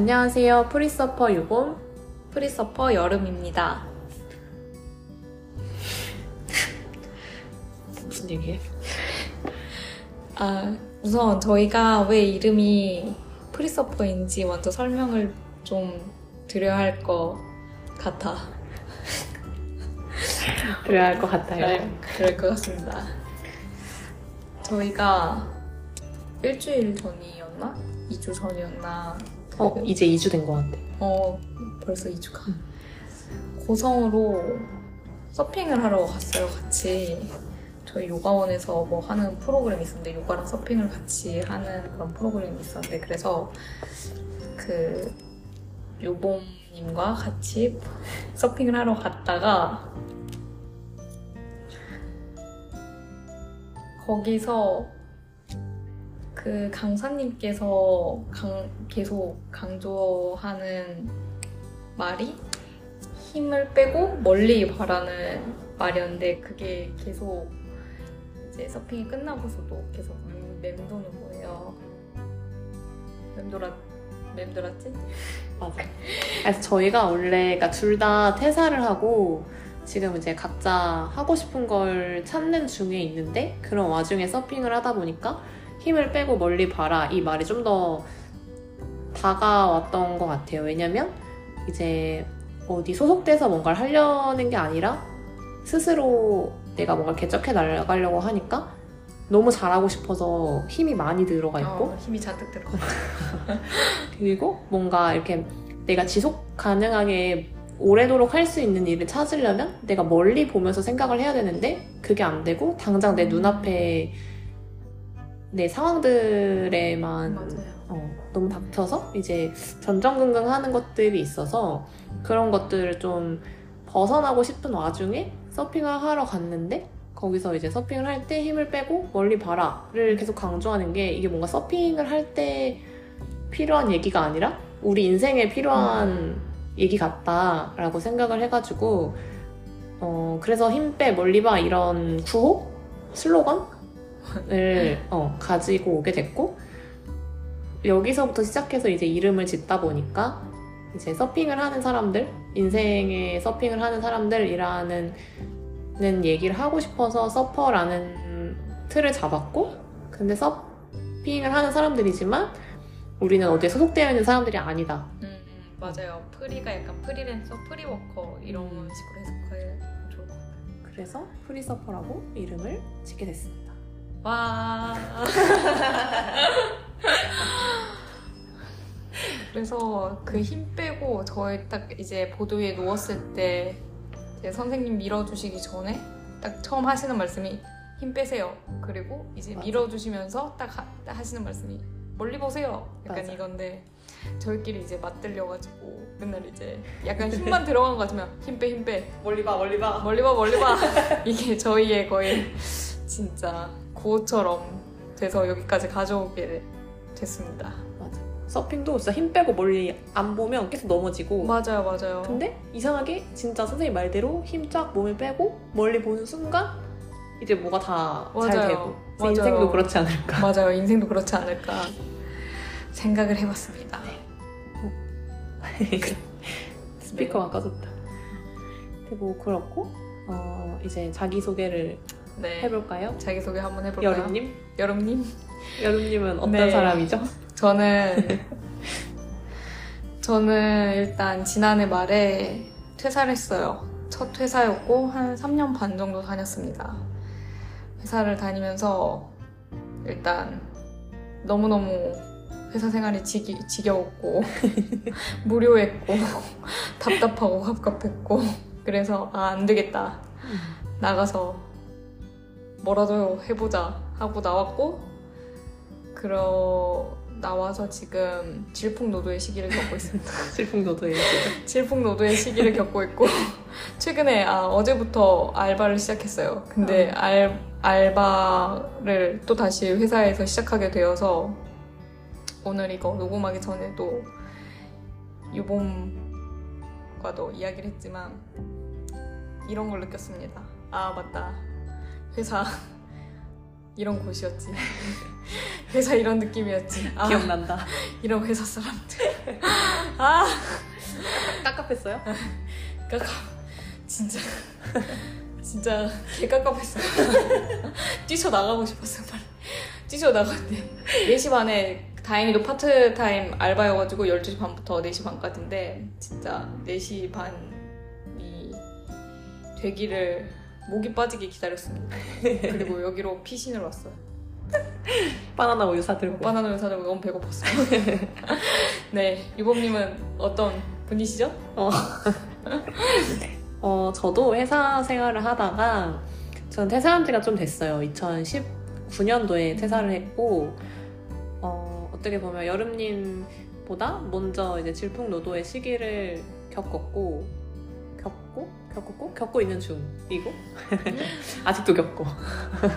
안녕하세요. 프리서퍼 유봄. 프리서퍼 여름입니다. 무슨 얘기해? 아, 우선 저희가 왜 이름이 프리서퍼인지 먼저 설명을 좀 드려야 할 것 같아. 그래야 할 것 같아요. 네, 그럴 것 같습니다. 저희가 일주일 전이었나? 2주 전이었나? 어, 이제 2주 된 것 같아. 어, 벌써 2주가. 고성으로 서핑을 하러 갔어요, 같이. 저희 요가원에서 뭐 하는 프로그램이 있었는데, 요가랑 서핑을 같이 하는 그런 프로그램이 있었는데, 그래서 그, 요봄님과 같이 서핑을 하러 갔다가, 거기서 그 강사님께서 강, 계속 강조하는 말이 힘을 빼고 멀리 바라는 말이었는데 그게 계속 이제 서핑이 끝나고서도 계속 맴도는 거예요. 맴돌았 맴돌았지? 맞아. 그래서 저희가 원래 그러니까 둘 다 퇴사를 하고 지금 이제 각자 하고 싶은 걸 찾는 중에 있는데 그런 와중에 서핑을 하다 보니까 힘을 빼고 멀리 봐라 이 말이 좀 더 다가왔던 것 같아요. 왜냐면 이제 어디 소속돼서 뭔가를 하려는 게 아니라 스스로 내가 뭔가 개척해 나가려고 하니까 너무 잘하고 싶어서 힘이 많이 들어가 있고 어, 힘이 잔뜩 들어가. 그리고 뭔가 이렇게 내가 지속 가능하게 오래도록 할 수 있는 일을 찾으려면 내가 멀리 보면서 생각을 해야 되는데 그게 안 되고 당장 내 눈앞에 내 상황들에만 맞아요. 어, 너무 닥쳐서 이제 전전긍긍 하는 것들이 있어서 그런 것들을 좀 벗어나고 싶은 와중에 서핑을 하러 갔는데 거기서 이제 서핑을 할 때 힘을 빼고 멀리 봐라를 계속 강조하는 게 이게 뭔가 서핑을 할 때 필요한 얘기가 아니라 우리 인생에 필요한 얘기 같다라고 생각을 해가지고 어 그래서 힘 빼 멀리 봐 이런 구호? 슬로건 을 어, 가지고 오게 됐고 여기서부터 시작해서 이제 이름을 짓다 보니까 이제 서핑을 하는 사람들 인생에 서핑을 하는 사람들이라는 는 얘기를 하고 싶어서 서퍼라는 틀을 잡았고 근데 서핑을 하는 사람들이지만 우리는 어디에 소속되어 있는 사람들이 아니다 음, 음, 맞아요. free가 약간 프리랜서, free worker 이런 음. 식으로 해석하면 좋을 것 같아요. 그래서 프리서퍼라고 이름을 짓게 됐습니다 와. 그래서 그 힘 빼고 저희 딱 이제 보드 위에 누웠을 때 이제 선생님 밀어주시기 전에 딱 처음 하시는 말씀이 힘 빼세요. 그리고 이제 맞아. 밀어주시면서 딱, 하, 딱 하시는 말씀이 멀리 보세요. 약간 맞아. 이건데 저희끼리 이제 맞들려가지고 맨날 이제 약간 힘만 들어간 것 같으면 힘 빼, 힘 빼. 멀리 봐 멀리 봐 멀리 봐 멀리 봐 이게 저희의 거의 진짜 구호처럼 돼서 여기까지 가져오게 됐습니다. 맞아. 서핑도 진짜 힘 빼고 멀리 안 보면 계속 넘어지고. 맞아요 맞아요. 근데 이상하게 진짜 선생님 말대로 힘 쫙 몸을 빼고 멀리 보는 순간 이제 뭐가 다 잘. 되고. 맞아요. 인생도 그렇지 않을까. 맞아요. 인생도 그렇지 않을까 생각을 해봤습니다. 스피커가 꺼졌다. 근데 뭐 그렇고 어, 이제 자기 소개를 네 해볼까요? 자기소개 한번 해볼까요? 여름님? 여름님 여름님은 어떤 네. 사람이죠? 저는 저는 일단 지난해 말에 퇴사를 했어요. 첫 퇴사였고 한 3년 반 정도 다녔습니다. 회사를 다니면서 일단 너무너무 회사 생활이 지기, 지겨웠고 무료했고 답답하고 갑갑했고 그래서 아 안 되겠다 나가서 뭐라도 해보자 하고 나왔고 그러 나와서 지금 질풍노도의 시기를 겪고 있습니다. 질풍노도의 시죠 질풍노도의 시기를 겪고 있고 최근에 아, 어제부터 알바를 시작했어요. 근데 알, 알바를 또 다시 회사에서 시작하게 되어서 오늘 이거 녹음하기 전에도 유봄과도 이야기를 했지만 이런 걸 느꼈습니다. 아 맞다. 회사 이런 곳이었지. 회사 이런 느낌이었지. 아, 기억난다. 이런 회사 사람들. 아 깝깝했어요? 깜깜 진짜 진짜 개 깜깜했어요 뛰쳐 나가고 싶었어요 빨리 뛰쳐 나갔는데 4시 반에 다행히도 파트타임 알바여가지고 12시 반부터 4시 반까지인데 진짜 4시 반이 되기를 목이 빠지게 기다렸습니다 그리고 여기로 피신을 왔어요 바나나 우유 사들고. 바나나 사들고 너무 배고팠어요 네 유범님은 어떤 분이시죠? 어, 저도 회사 생활을 하다가 저는 퇴사한 지가 좀 됐어요. 2019년도에 퇴사를 했고 어, 어떻게 보면 여름님보다 먼저 이제 질풍노도의 시기를 겪었고 겪고 겪었고 겪고 있는 중이고. 아직도 겪고.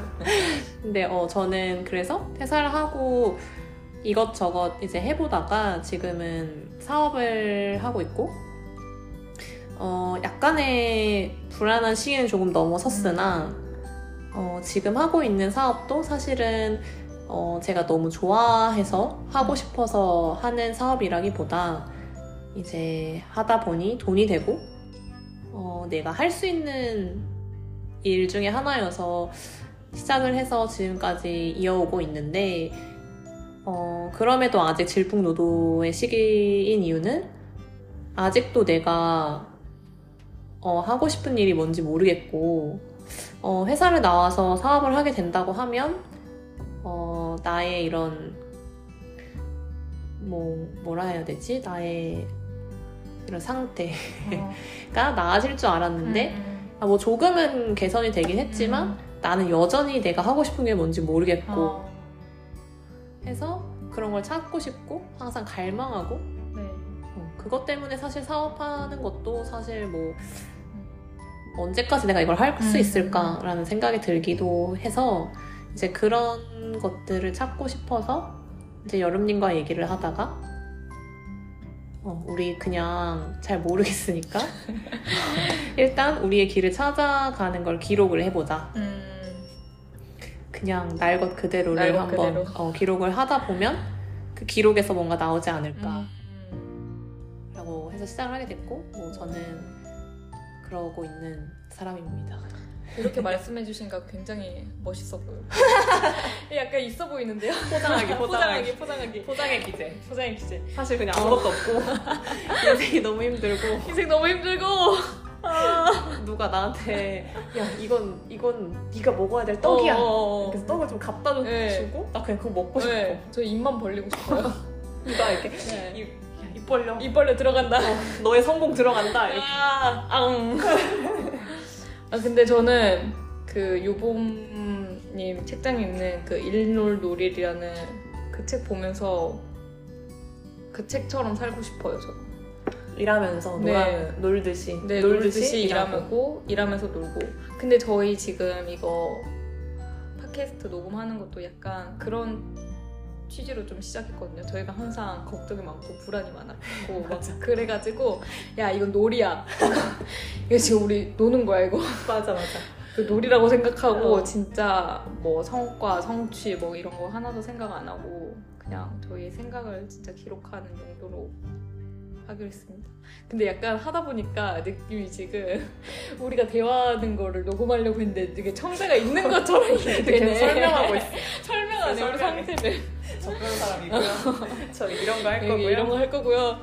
근데 어, 저는 그래서 퇴사를 하고 이것저것 이제 해보다가 지금은 사업을 하고 있고 어, 약간의 불안한 시기는 조금 넘어섰으나 어, 지금 하고 있는 사업도 사실은 어, 제가 너무 좋아해서 하고 싶어서 하는 사업이라기보다 이제 하다 보니 돈이 되고 어, 내가 할 수 있는 일 중에 하나여서 시작을 해서 지금까지 이어오고 있는데 어, 그럼에도 아직 질풍노도의 시기인 이유는 아직도 내가 어, 하고 싶은 일이 뭔지 모르겠고 어, 회사를 나와서 사업을 하게 된다고 하면 어, 나의 이런 뭐 뭐라 해야 되지? 나의 이런 상태가 어. 나아질 줄 알았는데 음, 아, 뭐 조금은 개선이 되긴 했지만 음. 나는 여전히 내가 하고 싶은 게 뭔지 모르겠고 어, 해서 그런 걸 찾고 싶고 항상 갈망하고 네. 어, 그것 때문에 사실 사업하는 것도 사실 뭐 언제까지 내가 이걸 할수 음. 있을까라는 생각이 들기도 해서 이제 그런 것들을 찾고 싶어서 이제 여름님과 얘기를 하다가 어, 우리 그냥 잘 모르겠으니까 일단 우리의 길을 찾아가는 걸 기록을 해보자. 음, 그냥 날 것 그대로를 날것 한번 그대로. 어, 기록을 하다 보면 그 기록에서 뭔가 나오지 않을까. 음. 라고 해서 시작을 하게 됐고 뭐 저는 그러고 있는 사람입니다. 이렇게 말씀해 주시니까 굉장히 멋있어 보여요. 약간 있어 보이는데요? 포장하기, 포장하기, 포장하기. 포장의 기재. 포장의 기재. 사실 그냥 아무것도 없고 인생이 너무 힘들고 인생 너무 힘들고. 아. 누가 나한테 야 이건 이건 네가 먹어야 될 떡이야. 어, 어, 어. 그래서 떡을 좀 갖다 주고 네. 나 그냥 그거 먹고 싶어. 네, 저 입만 벌리고 싶어요. 누가 이렇게 네. 입, 입 벌려. 입 벌려 들어간다. 너의 성공 들어간다. 이렇게. 아, 앙. 아 근데 저는 그 유봄님 책장에 있는 그 일놀놀일이라는 그 책 보면서 그 책처럼 살고 싶어요. 저는. 일하면서 네. 놀아, 놀듯이 네, 놀듯이 일하고 일하면서 놀고. 근데 저희 지금 이거 팟캐스트 녹음하는 것도 약간 그런 취지로 좀 시작했거든요. 저희가 항상 걱정이 많고 불안이 많았고 막. 그래가지고 야 이건 놀이야. 이거 지금 우리 노는 거야 이거. 맞아 맞아. 그 놀이라고 생각하고 어. 진짜 뭐 성과, 성취 뭐 이런 거 하나도 생각 안 하고 그냥 저희의 생각을 진짜 기록하는 용도로 하기로 했습니다. 근데 약간 하다 보니까 느낌이 지금 우리가 대화하는 거를 녹음하려고 했는데 되게 청자가 있는 것처럼 이렇게 되네. 설명하고 있어. 설명하네 우리. 상태를. 저 그런 사람이고요. 저 이런 거할 여기 거고요. 이런 거 할 거고요.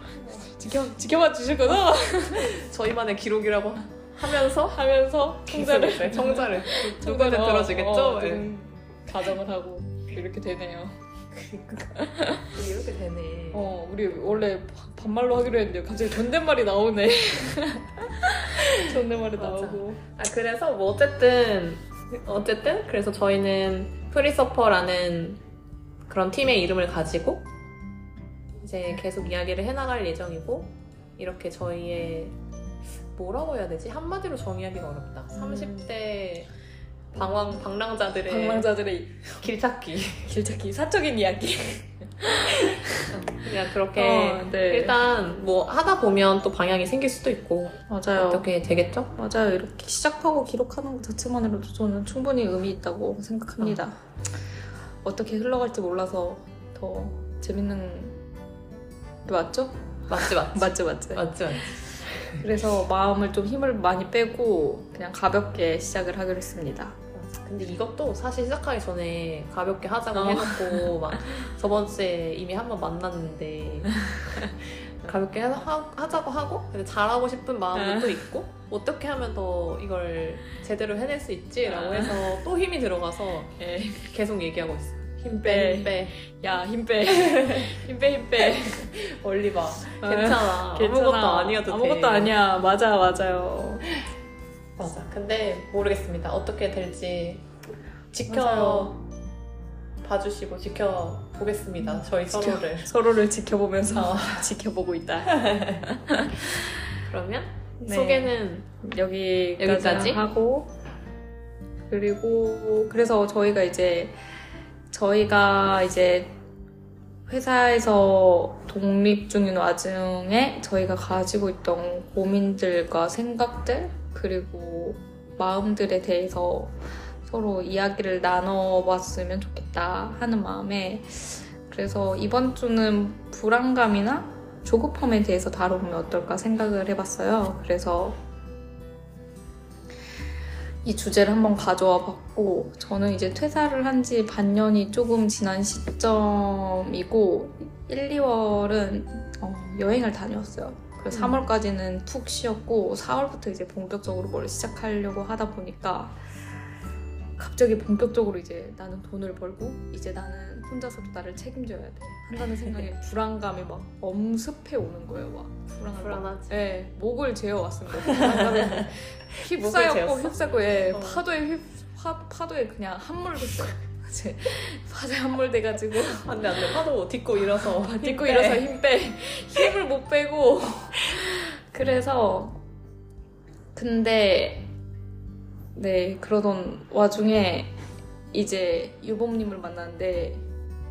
지켜 지켜봐 주실 거죠? 저희만의 기록이라고 하면서 하면서 청자를 청자를 누구한테 청자를 들어주겠죠? 어, 네. 좀 가정을 하고 이렇게 되네요. 이렇게 되네. 어, 우리 원래 바- 반말로 하기로 했는데 갑자기 존댓말이 나오네. 존댓말이. 나오고. 아 그래서 뭐 어쨌든 어쨌든 그래서 저희는 프리서퍼라는 그런 팀의 이름을 가지고 이제 계속 이야기를 해나갈 예정이고 이렇게 저희의 뭐라고 해야 되지 한마디로 정의하기가 어렵다. 음. 30대 방황 방랑자들의 방랑자들의 길찾기. 길찾기, 사적인 이야기. 그냥 그렇게 어, 네. 일단 뭐 하다 보면 또 방향이 생길 수도 있고 맞아요. 어떻게 되겠죠? 맞아요. 이렇게 시작하고 기록하는 것 자체만으로도 저는 충분히 의미 있다고 생각합니다. 어. 떻게 흘러갈지 몰라서 더 재밌는 게 맞죠? 맞지 맞지 맞지 맞지. 맞지 맞지. 그래서 마음을 좀 힘을 많이 빼고 그냥 가볍게 시작을 하기로 했습니다. 근데 이것도 사실 시작하기 전에 가볍게 하자고 어. 해놓고 막 저번 주에 이미 한 번 만났는데 가볍게 하, 하- 하자고 하고 근데 잘하고 싶은 마음도 어. 또 있고 어떻게 하면 더 이걸 제대로 해낼 수 있지라고 어. 해서 또 힘이 들어가서 예. 계속 얘기하고 있어. 힘 빼. 빼, 힘 빼. 야, 힘 빼. 힘 빼, 힘 빼. 멀리 봐. 괜찮아. 괜찮아. 아무것도 아니어도 돼. 아무것도 아니야. 맞아, 맞아요. 맞아. 근데 모르겠습니다. 어떻게 될지 지켜. 봐주시고 지켜 보겠습니다. 저희 지켜- 서로를. 서로를 지켜보면서 어. 지켜보고 있다. 그러면 네. 소개는 여기까지, 여기까지? 하고 그리고 그래서 저희가 이제 저희가 이제 회사에서 독립 중인 와중에 저희가 가지고 있던 고민들과 생각들 그리고 마음들에 대해서 서로 이야기를 나눠봤으면 좋겠다 하는 마음에 그래서 이번 주는 불안감이나 조급함에 대해서 다루면 어떨까 생각을 해봤어요. 그래서 이 주제를 한번 가져와 봤고 저는 이제 퇴사를 한 지 반년이 조금 지난 시점이고 1, 2월은 어, 여행을 다녀왔어요. 음. 3월까지는 푹 쉬었고 4월부터 이제 본격적으로 뭘 시작하려고 하다 보니까 갑자기 본격적으로 이제 나는 돈을 벌고 이제 나는 혼자서도 나를 책임져야 돼 한다는 생각에 불안감이 막 엄습해 오는 거예요. 막 불안감 막 불안하지. 네, 목을 재어 왔습니다. 불안감에 휩싸였고? 휩싸고 예, 어. 파도에 휩 파, 파도에 그냥 함몰됐어요. 이제 파도에 함몰돼가지고 안돼 안돼 파도 딛고 일어서 딛고 힘 빼. 일어서 힘 빼. 힘을 못 빼고 그래서 근데 네 그러던 와중에 이제 유범님을 만났는데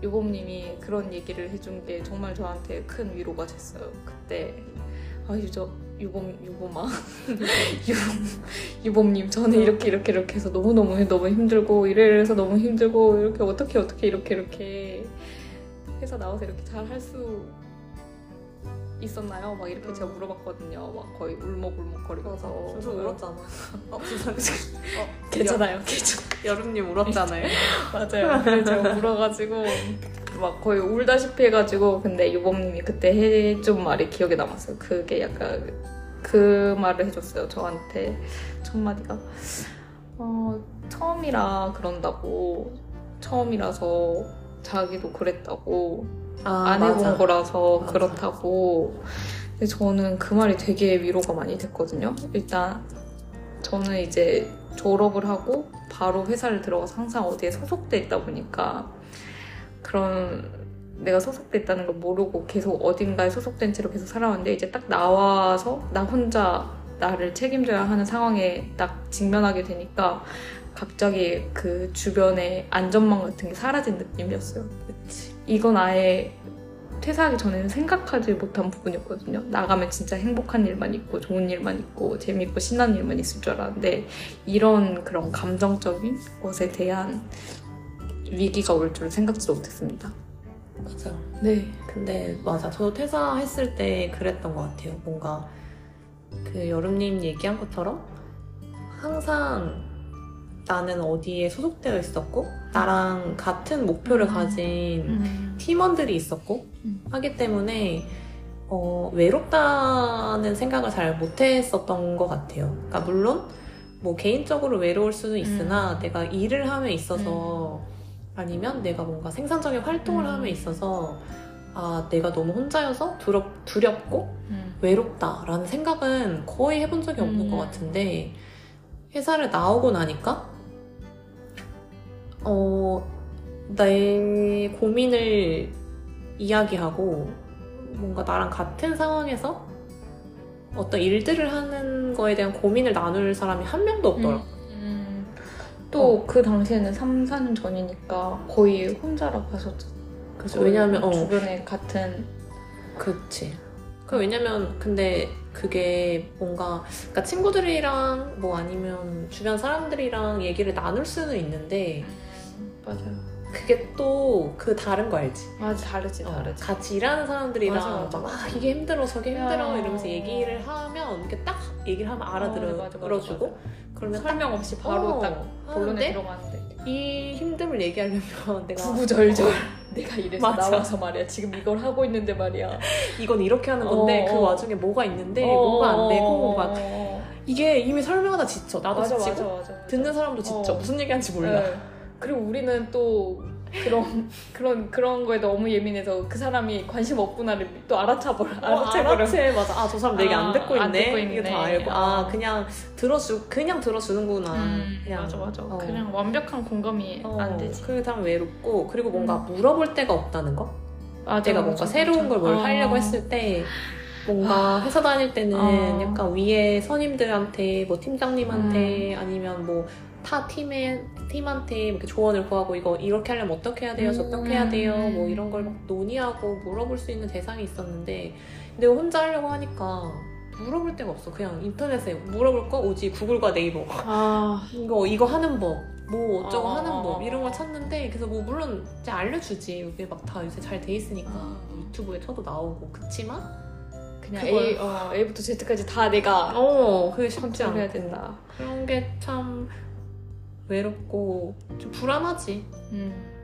유범님이 그런 얘기를 해준 게 정말 저한테 큰 위로가 됐어요. 그때 아 유저 유범 유범아. 유범 유범님 저는 이렇게 이렇게 이렇게 해서 너무 너무 너무 힘들고 이래서 너무 힘들고 이렇게 어떻게 어떻게 이렇게 이렇게 회사 나와서 이렇게 잘 할 수 있었나요? 막 이렇게 제가 물어봤거든요. 막 거의 울먹울먹거리면서 맞아. 저도 울었잖아. 어, 진짜. 어, 괜찮아요, 괜찮. 여름님 울었잖아요. 맞아요. 제가 울어가지고 막 거의 울다시피 해가지고 근데 유범님이 그때 해준 말이 기억에 남았어요. 그게 약간 그 말을 해줬어요. 저한테 첫 마디가 어, 처음이라 그런다고 처음이라서 자기도 그랬다고 아, 안 해본 맞아. 거라서 맞아. 그렇다고. 근데 저는 그 말이 되게 위로가 많이 됐거든요. 일단 저는 이제 졸업을 하고 바로 회사를 들어가서 항상 어디에 소속돼 있다 보니까 그런 내가 소속돼 있다는 걸 모르고 계속 어딘가에 소속된 채로 계속 살아왔는데 이제 딱 나와서 나 혼자 나를 책임져야 하는 상황에 딱 직면하게 되니까 갑자기 그 주변에 안전망 같은 게 사라진 느낌이었어요. 그치. 이건 아예 퇴사하기 전에는 생각하지 못한 부분이었거든요. 나가면 진짜 행복한 일만 있고 좋은 일만 있고 재밌고 신나는 일만 있을 줄 알았는데 이런 그런 감정적인 것에 대한 위기가 올 줄 생각지도 못했습니다. 맞아. 네. 근데 맞아. 저도 퇴사했을 때 그랬던 것 같아요. 뭔가 그 여름님 얘기한 것처럼 항상 나는 어디에 소속되어 있었고 나랑 같은 목표를 음. 가진 팀원들이 있었고 음. 하기 때문에 어, 외롭다는 생각을 잘 못했었던 것 같아요. 그러니까 물론 뭐 개인적으로 외로울 수는 있으나 음. 내가 일을 함에 있어서 아니면 내가 뭔가 생산적인 활동을 음. 함에 있어서 아 내가 너무 혼자여서 두렵, 두렵고 음. 외롭다라는 생각은 거의 해본 적이 없는 음. 것 같은데 회사를 나오고 나니까 어, 내 고민을 이야기하고 뭔가 나랑 같은 상황에서 어떤 일들을 하는 거에 대한 고민을 나눌 사람이 한 명도 없더라고. 음. 또그 당시에는 3, 4년 전이니까 거의 혼자라고 하셨죠. 그죠? 왜냐면 어, 주변에 같은 그치. 그 왜냐면 근데 그게 뭔가 그러니까 친구들이랑 뭐 아니면 주변 사람들이랑 얘기를 나눌 수는 있는데 맞아요. 그게 또 그 다른 거 알지? 맞아 다르지 어, 다르지. 같이 일하는 사람들이랑 맞아, 맞아, 막 맞아. 아, 이게 힘들어 저게 힘들어 야. 이러면서 얘기를 하면 이렇게 딱 얘기를 하면 어, 알아들어주고. 그러면 딱 설명 없이 바로 어, 딱 본론에 들어가는데 이 힘듦을 얘기하려면 내가 구구절절 내가 이래서 맞아. 나와서 말이야 지금 이걸 하고 있는데 말이야 이건 이렇게 하는 건데 어, 그 어. 와중에 뭐가 있는데 어, 뭐가 안 되고 어, 막 어, 이게 이미 설명하다 지쳐 나도 맞아, 지치고. 듣는 사람도 지쳐 어. 무슨 얘기하는지 몰라 네. 그리고 우리는 또 그런 그런 그런 거에 너무 예민해서 그 사람이 관심 없구나를 또 알아차버려 어, 알아차버려 알아채 맞아 아 저 사람 내 얘기 안 아, 듣고 안 있네 듣고 이게 있네. 다 알고 아 어. 그냥 들어주 그냥 들어주는구나 음, 그냥 맞아 맞아 어. 그냥 완벽한 공감이 어, 안 되지 그게 참 외롭고 그리고 뭔가 음. 물어볼 데가 없다는 거 맞아, 내가 뭔가 맞아. 새로운 걸뭘 어. 하려고 했을 때 뭔가 회사 다닐 때는 어. 약간 위에 선임들한테 뭐 팀장님한테 음. 아니면 뭐 타 팀에 팀한테 이렇게 조언을 구하고 이거 이렇게 하려면 어떻게 해야 돼요? 음. 저떻게 해야 돼요? 뭐 이런 걸 막 논의하고 물어볼 수 있는 대상이 있었는데 내가 혼자 하려고 하니까 물어볼 데가 없어. 그냥 인터넷에 물어볼 거 오지 구글과 네이버 아 이거 이거 하는 법. 뭐 어쩌고 어, 하는 어, 법 어. 이런 걸 찾는데 그래서 뭐 물론 이제 알려주지 이게 막 다 요새 잘 돼 있으니까 아. 유튜브에 쳐도 나오고 그치만 그냥 그걸- A 어, A부터 Z까지 다 내가 어 그게 쉽지 컨트롤해야 않고 된다 그런 게 참 외롭고 좀 불안하지 음.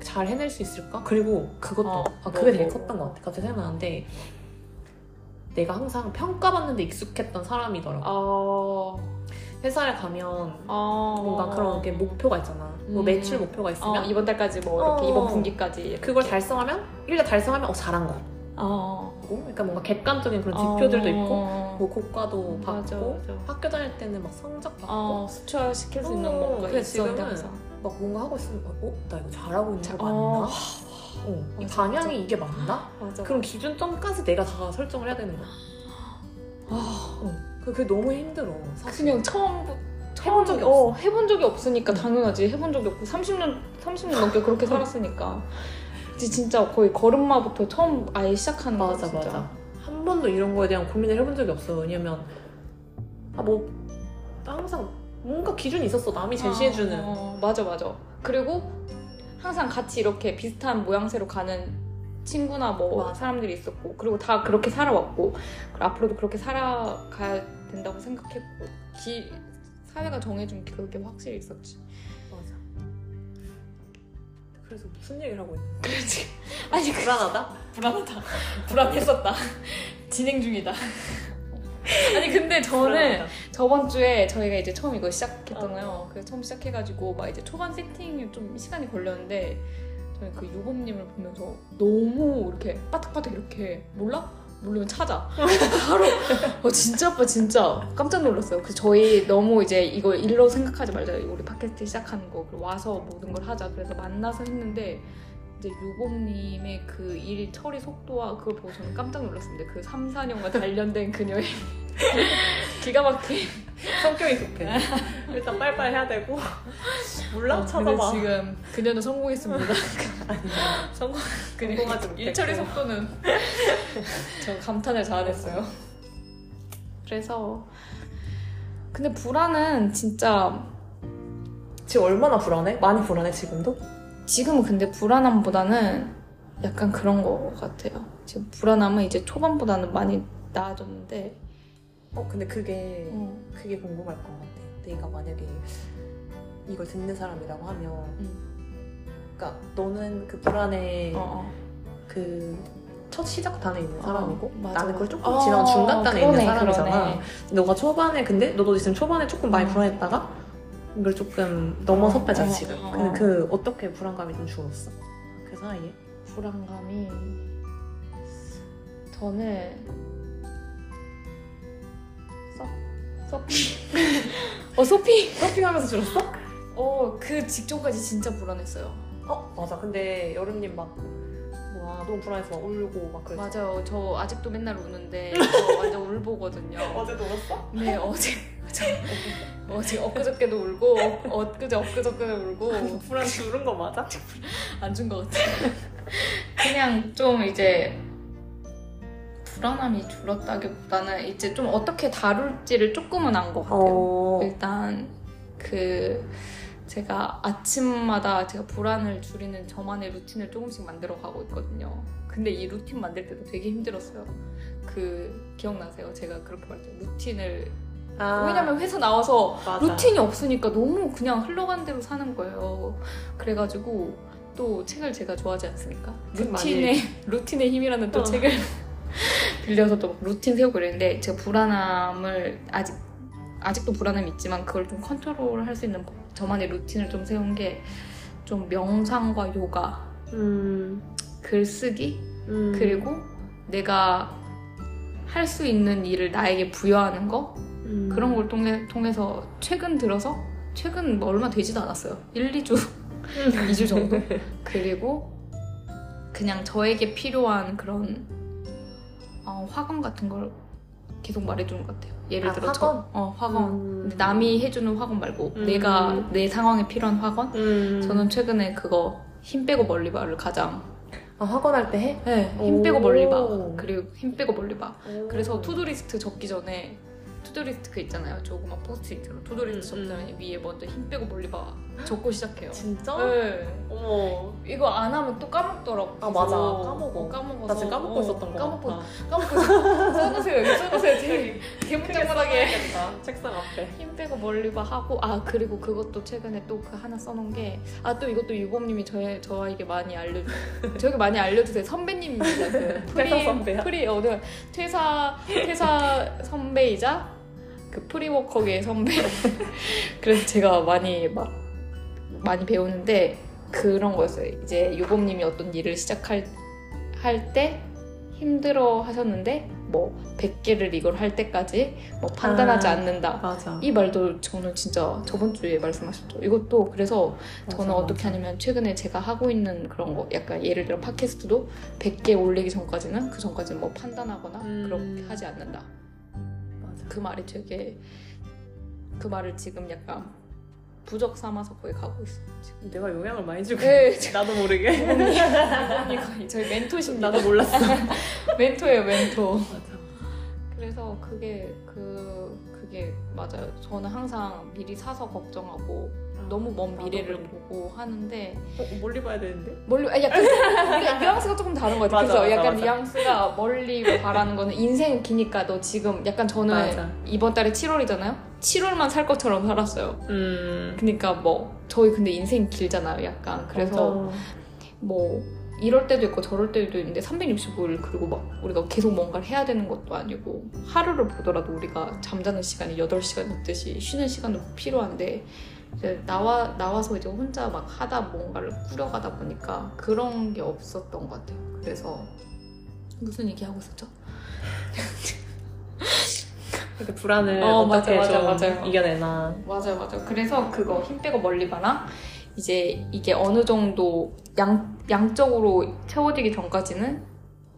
잘 해낼 수 있을까 그리고 그것도 어, 아 그게 뭐, 되게 뭐. 컸던 것 같아 갑자기 생각나는데 내가 항상 평가받는 데 익숙했던 사람이더라고 아, 회사에 가면 아 뭔가 그런 게 목표가 있잖아 뭐 음. 매출 목표가 있으면 어, 이번 달까지 뭐 이렇게 어. 이번 분기까지 이렇게. 그걸 달성하면 일단 달성하면 어 잘한 거 어. 고 그러니까 뭔가 객관적인 그런 지표들도 있고 어. 뭐 고과도 받고 맞아, 맞아. 학교 다닐 때는 막 성적 받고 어, 수출시킬 수 있는 어, 뭔가 있었는데 지금은 항상. 막 뭔가 하고 있으면 어? 나 이거 잘하고 있는 거 어. 맞나? 어, 이 맞아, 방향이 맞아. 이게 맞나? 맞아. 그럼 기준점까지 내가 다 설정을 해야 되는 거야 아, 어. 그- 그게 너무 힘들어 사실 그냥 처음부터 해본 적이 어, 없어. 해본 적이 없으니까 당연하지. 해본 적이 없고 30년 30년 넘게 그렇게 살았으니까. 진짜 거의 걸음마부터 처음 아예 시작하는 거야. 맞아 진짜. 맞아 한 번도 이런 거에 대한 고민을 해본 적이 없어 왜냐면 아 뭐 항상 뭔가 기준이 있었어 남이 제시해주는 어, 어, 맞아 맞아. 그리고 항상 같이 이렇게 비슷한 모양새로 가는 친구나 뭐 맞아. 사람들이 있었고 그리고 다 그렇게 살아왔고 앞으로도 그렇게 살아가야 된다고 생각했고 기, 사회가 정해준 그게 확실히 있었지. 그래서 무슨 얘기를 하고 있는 그렇지. 아니 그 불안하다? 불안하다. 불안했었다. 진행 중이다. 아니 근데 저는 불안하다. 저번 주에 저희가 이제 처음 이거 시작했잖아요. 그래서 처음 시작해가지고 막 이제 초반 세팅이 좀 시간이 걸렸는데 저는 그 유범님을 보면서 너무 이렇게 빠딱빠딱 이렇게 몰라? 모르면 찾아. 바로 어, 진짜 아빠 진짜 깜짝 놀랐어요. 그래서 저희 너무 이제 이거 일로 생각하지 말자. 우리 팟캐스트 시작하는 거 와서 모든 걸 하자. 그래서 만나서 했는데 이제 유범님의 그 일 처리 속도와 그걸 보고 저는 깜짝 놀랐습니다. 그 3, 4년과 단련된 그녀의 기가 막힌 성격이 급해 일단 빨리빨리 해야 되고 몰라? 어, 찾아봐 지금 그녀는 성공했습니다. 성공 그녀 성공하지 못했고. 일처리 속도는 저 감탄을 자아냈어요. 그래서 근데 불안은 진짜 지금 얼마나 불안해? 많이 불안해 지금도? 지금은 근데 불안함보다는 약간 그런 거 같아요. 지금 불안함은 이제 초반보다는 많이 나아졌는데 어 근데 그게 어, 그게 궁금할 것 같아 내가 만약에 이걸 듣는 사람이라고 하면 그러니까 너는 그 불안에 어, 그첫 시작 단에 있는 어. 사람이고 어, 나는 그걸. 조금 어, 지나온 중간 단에 그러네, 있는 사람이잖아 그러네. 너가 초반에 근데 너도 지금 초반에 조금 많이 음. 불안했다가 이걸 조금 어, 지금 어, 어. 근데 그 어떻게 불안감이 좀 줄었어? 그 사이에? 불안감이 저는 서핑. 어 서핑? 서핑하면서 줄었어? 어 그 직전까지 진짜 불안했어요. 어 맞아. 근데 여름님 막 뭐야 너무 불안해서 막 울고 막 그랬어 맞아요. 저 아직도 맨날 우는데 저 완전 울보거든요. 어제도 울었어? 네 어제. 저 어제 엊그저께도 울고 어, 엊그제 엊그저께도 울고. 불안 줄은 거 맞아? 안 준 것 같아요 그냥 좀 이제 불안함이 줄었다기보다는 이제 좀 어떻게 다룰지를 조금은 안 것 같아요 어 일단 그 제가 아침마다 제가 불안을 줄이는 저만의 루틴을 조금씩 만들어 가고 있거든요. 근데 이 루틴 만들 때도 되게 힘들었어요. 그 기억나세요? 제가 그렇게 말했죠. 루틴을 아, 왜냐면 회사 나와서 맞아. 루틴이 없으니까 너무 그냥 흘러간 대로 사는 거예요. 그래가지고 또 책을 제가 좋아하지 않습니까? 루틴의 루틴의 힘이라는 또 어. 책을 빌려서 또 루틴 세우고 그랬는데 제가 불안함을 아직 아직도 불안함이 있지만 그걸 좀 컨트롤할 수 있는 저만의 루틴을 좀 세운 게 좀 명상과 요가, 음, 글쓰기 음. 그리고 내가 할 수 있는 일을 나에게 부여하는 거 음. 그런 걸 통해, 통해서 최근 들어서 최근 뭐 얼마 되지도 않았어요. 1, 2주, 2주 정도. 그리고 그냥 저에게 필요한 그런 어, 확언 같은 걸 계속 말해주는 것 같아요. 예를 아, 들어 저, 확언? 어 확언. 음. 근데 남이 해주는 확언 말고 음. 내가 내 상황에 필요한 확언. 음. 저는 최근에 그거 힘 빼고 멀리 봐를 가장 아, 확언할 때 해? 네, 힘 오. 빼고 멀리 봐. 그리고 힘 빼고 멀리 봐. 오. 그래서 to-do list 적기 전에 to-do list 그 있잖아요. 조그만 포스트잇으로 to-do list 음, 적기 전에 위에 먼저 힘 빼고 멀리 봐 적고 시작해요. 진짜? 네. 어머. 이거 안 하면 또 까먹더라고. 아, 맞아. 까먹어. 어, 까먹어서. 나 지금 까먹고 어, 있었던 거 까먹고, 같아. 까먹고. 써놓으세요. 여기 써놓으세요. 되게. 써야겠다. 책상 앞에. 힘 빼고 멀리 봐 하고 아 그리고 그것도 최근에 또 그 하나 써놓은 게 아 또 이것도 유봄님이 저의 저에게 많이 알려 저에게 많이 알려주세요 선배님입니다 그 퇴사 선배야? free 어 네. 퇴사 퇴사 선배이자 그 프리워커계의 선배 그래서 제가 많이 막 많이 배우는데 그런 거였어요 이제 유범님이 어떤 일을 시작할 할 때 힘들어 하셨는데 뭐 100개를 이걸 할 때까지 뭐 판단하지 아. 않는다 맞아. 이 말도 저는 진짜 저번 주에 말씀하셨죠. 이것도 그래서 저는 맞아, 어떻게 하냐면 최근에 제가 하고 있는 그런 거 약간 예를 들어 팟캐스트도 100개 올리기 전까지는 그 전까지는 뭐 판단하거나 음. 그렇게 하지 않는다. 맞아. 그 말이 되게 그 말을 지금 약간 부적 삼아서 거의 가고 있어요. 지금. 내가 영향을 많이 주고 네. 나도 모르게. 거의 저희 멘토십니다. 나도 몰랐어. 멘토예요, 멘토. 맞아. 그래서 그게 그 그게 맞아요. 저는 항상 미리 사서 걱정하고 너무 먼 미래를 그래. 보고 하는데 어, 멀리 봐야 되는데? 멀리 아, 약간 우리가 뉘앙스가 조금 다른 것 같아요. 그래서 맞아, 약간 맞아. 뉘앙스가 멀리 바라는 거는 인생 기니까 너 지금 약간 저는 맞아. 이번 달에 7월이잖아요. 7월만 살 것처럼 살았어요. 음. 그러니까 뭐 저희 근데 인생 길잖아요. 약간 그래서 맞아. 뭐 이럴 때도 있고 저럴 때도 있는데 365일 그리고 막 우리가 계속 뭔가를 해야 되는 것도 아니고 하루를 보더라도 우리가 잠자는 시간이 8시간 있듯이 쉬는 시간도 필요한데 이제 나와 나와서 이제 혼자 막 하다 뭔가를 꾸려가다 보니까 그런 게 없었던 것 같아요. 그래서 무슨 얘기 하고 있었죠? 그 불안을 어, 어, 떻게 맞아, 좀 맞아, 맞아요. 이겨내나. 맞아요, 맞아요. 그래서 그거 힘 빼고 멀리 봐랑 이제 이게 어느 정도 양 양적으로 채워지기 전까지는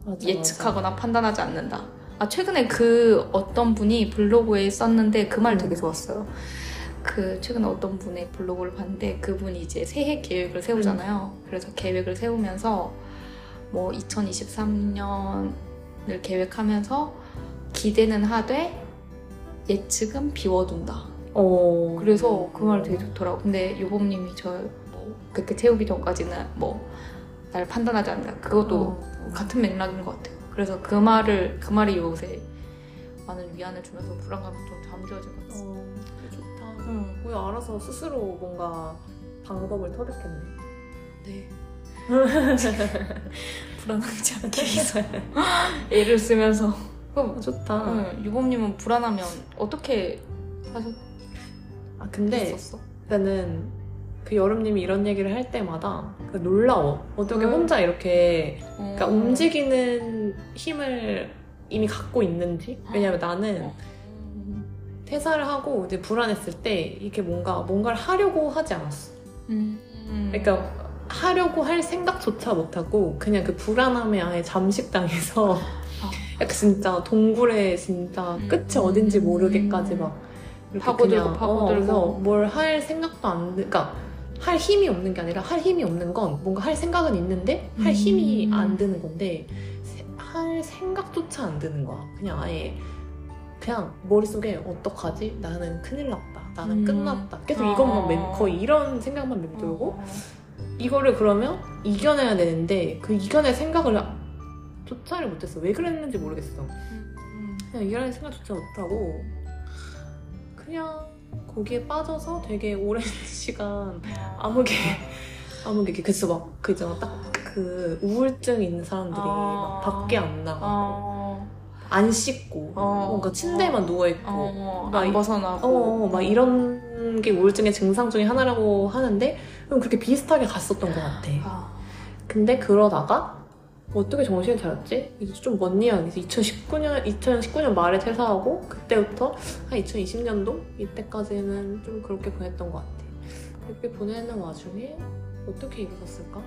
맞아, 예측하거나 판단하지 않는다. 아, 최근에 그 어떤 분이 블로그에 썼는데 그 말 되게 좋았어요. 그 최근에 어떤 분의 블로그를 봤는데 그분이 이제 새해 계획을 세우잖아요. 그래서 계획을 세우면서 뭐 2023년을 계획하면서 기대는 하되 예측은 비워둔다. 어. 그래서 그 말 되게 좋더라고. 근데 유범님이 저뭐 그렇게 채우기 전까지는 뭐 날 판단하지 않는다. 그것도 어. 같은 맥락인 것 같아요. 그래서 그 말을 그 말이 요새 많은 위안을 주면서 불안감이 좀 잠재워진 것 같아요. 어. 우리 알아서 스스로 뭔가 방법을 터득했네. 네. 불안하지 않게 애를 쓰면서. 그럼 좋다. 응, 유범님은 불안하면 어떻게 하셨었어? 아 근데 나는 그 여름님이 이런 얘기를 할 때마다 그 놀라워. 어떻게 음. 혼자 이렇게 그러니까 음. 움직이는 힘을 이미 갖고 있는지. 왜냐면 나는 음. 퇴사를 하고 이제 불안했을 때 이게 뭔가 뭔가를 하려고 하지 않았어. 음. 그러니까 하려고 할 생각조차 못하고 그냥 그 불안함에 아예 잠식당해서 약간 진짜 동굴에 진짜 끝이 음. 어딘지 모르게까지 막 이렇게 파고들고 그냥, 파고들고. 어, 그래서 뭘할 생각도 안 드, 그러니까 할 힘이 없는 게 아니라 할 힘이 없는 건 뭔가 할 생각은 있는데 할 힘이 음. 안 드는 건데 세- 할 생각조차 안 드는 거야. 그냥 아예 그냥 머릿속에 어떡하지? 나는 큰일 났다. 나는 음. 끝났다. 계속 어. 이것만 맴, 거의 이런 생각만 맴돌고 어. 이거를 그러면 이겨내야 되는데 그 이겨낼 생각을 조차를 못했어. 왜 그랬는지 모르겠어. 음. 그냥 이겨낼 생각조차 못하고 그냥 거기에 빠져서 되게 오랜 시간 아무게 아무게 그래서 막그 있잖아 딱그 우울증 있는 사람들이 막 아. 밖에 안 나가고 어. 안 씻고 어. 뭔가 침대에만 누워 있고 어. 막안 이- 벗어나고. 어, 막 이런 게 우울증의 증상 중에 하나라고 하는데 그럼 그렇게 비슷하게 갔었던 것 같아. 아. 근데 그러다가 어떻게 정신을 차렸지? 이제 좀 먼 이야기지. 2019년 2019년 말에 퇴사하고 그때부터 한 2020년도 이때까지는 좀 그렇게 보냈던 것 같아. 그렇게 보내는 와중에 어떻게 일어섰을까?